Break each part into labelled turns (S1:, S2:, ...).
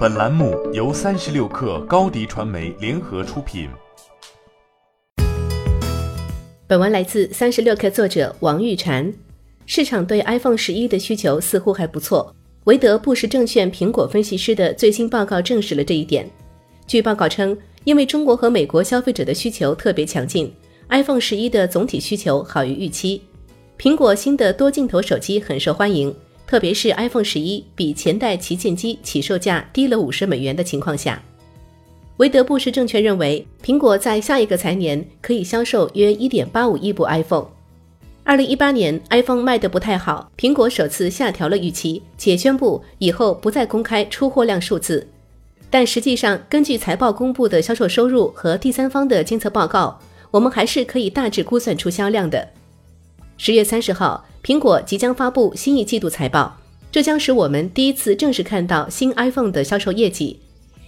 S1: 本栏目由三十六氪高低传媒联合出品。
S2: 本文来自三十六氪作者王玉婵。市场对 iPhone 十一的需求似乎还不错，韦德布什证券苹果分析师的最新报告证实了这一点。据报告称，因为中国和美国消费者的需求特别强劲，iPhone 十一的总体需求好于预期。苹果新的多镜头手机很受欢迎。特别是 iPhone 十一比前代旗舰机起售价低了五十美元的情况下，韦德布什证券认为，苹果在下一个财年可以销售约一点八五亿部 iPhone。二零一八年 iPhone 卖得不太好，苹果首次下调了预期，且宣布以后不再公开出货量数字。但实际上，根据财报公布的销售收入和第三方的监测报告，我们还是可以大致估算出销量的。十月三十号。苹果即将发布新一季度财报，这将使我们第一次正式看到新 iPhone 的销售业绩。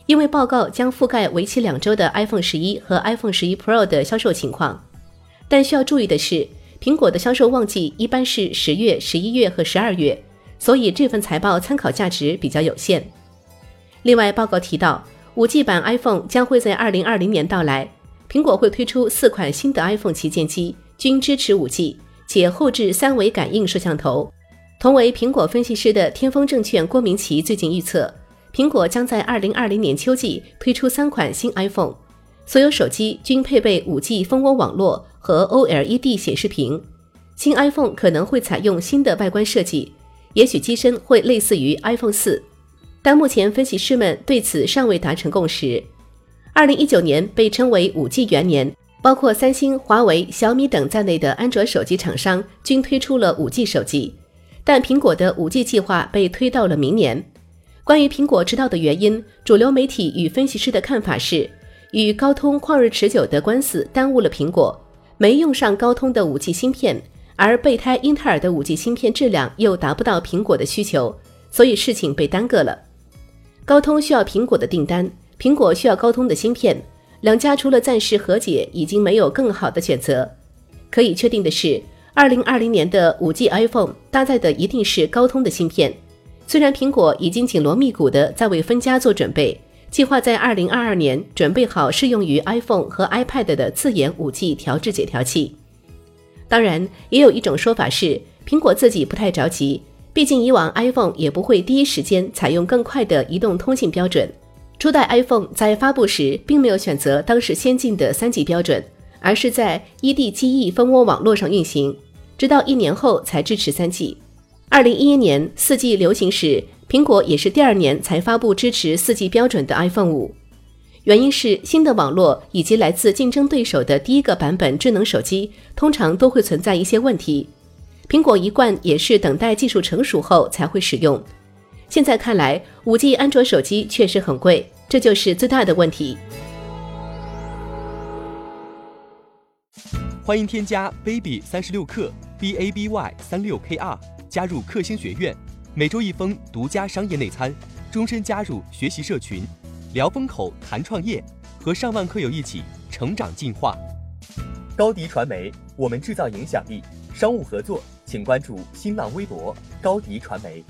S2: 因为报告将覆盖为期两周的 iPhone 十一和 iPhone 十一 Pro 的销售情况。但需要注意的是，苹果的销售旺季一般是十月、十一月和十二月，所以这份财报参考价值比较有限。另外，报告提到，五 G 版 iPhone 将会在二零二零年到来，苹果会推出四款新的 iPhone 旗舰机，均支持五 G。且后置三维感应摄像头。同为苹果分析师的天风证券郭明奇最近预测，苹果将在二零二零年秋季推出三款新 iPhone，所有手机均配备五 G 蜂窝网络和 OLED 显示屏。新 iPhone 可能会采用新的外观设计，也许机身会类似于 iPhone 四，但目前分析师们对此尚未达成共识。二零一九年被称为五 G 元年。包括三星、华为、小米等在内的安卓手机厂商均推出了 5G 手机，但苹果的 5G 计划被推到了明年。关于苹果迟到的原因，主流媒体与分析师的看法是，与高通旷日持久的官司耽误了苹果，没用上高通的 5G 芯片，而备胎英特尔的 5G 芯片质量又达不到苹果的需求，所以事情被耽搁了。高通需要苹果的订单，苹果需要高通的芯片。两家除了暂时和解，已经没有更好的选择。可以确定的是，二零二零年的五 G iPhone 搭载的一定是高通的芯片。虽然苹果已经紧锣密鼓的在为分家做准备，计划在二零二二年准备好适用于 iPhone 和 iPad 的自研五 G 调制解调器。当然，也有一种说法是，苹果自己不太着急，毕竟以往 iPhone 也不会第一时间采用更快的移动通信标准。初代 iPhone 在发布时并没有选择当时先进的三 G 标准，而是在 eDGE 蜂窝网络上运行，直到一年后才支持三 G。二零一一年四 G 流行时，苹果也是第二年才发布支持四 G 标准的 iPhone 五。原因是新的网络以及来自竞争对手的第一个版本智能手机通常都会存在一些问题，苹果一贯也是等待技术成熟后才会使用。现在看来，五 G 安卓手机确实很贵，这就是最大的问题。
S3: 欢迎添加 baby 三十六克 b a b y 三六 k r 加入克星学院，每周一封独家商业内参，终身加入学习社群，聊风口谈创业，和上万课友一起成长进化。高迪传媒，我们制造影响力。商务合作，请关注新浪微博高迪传媒。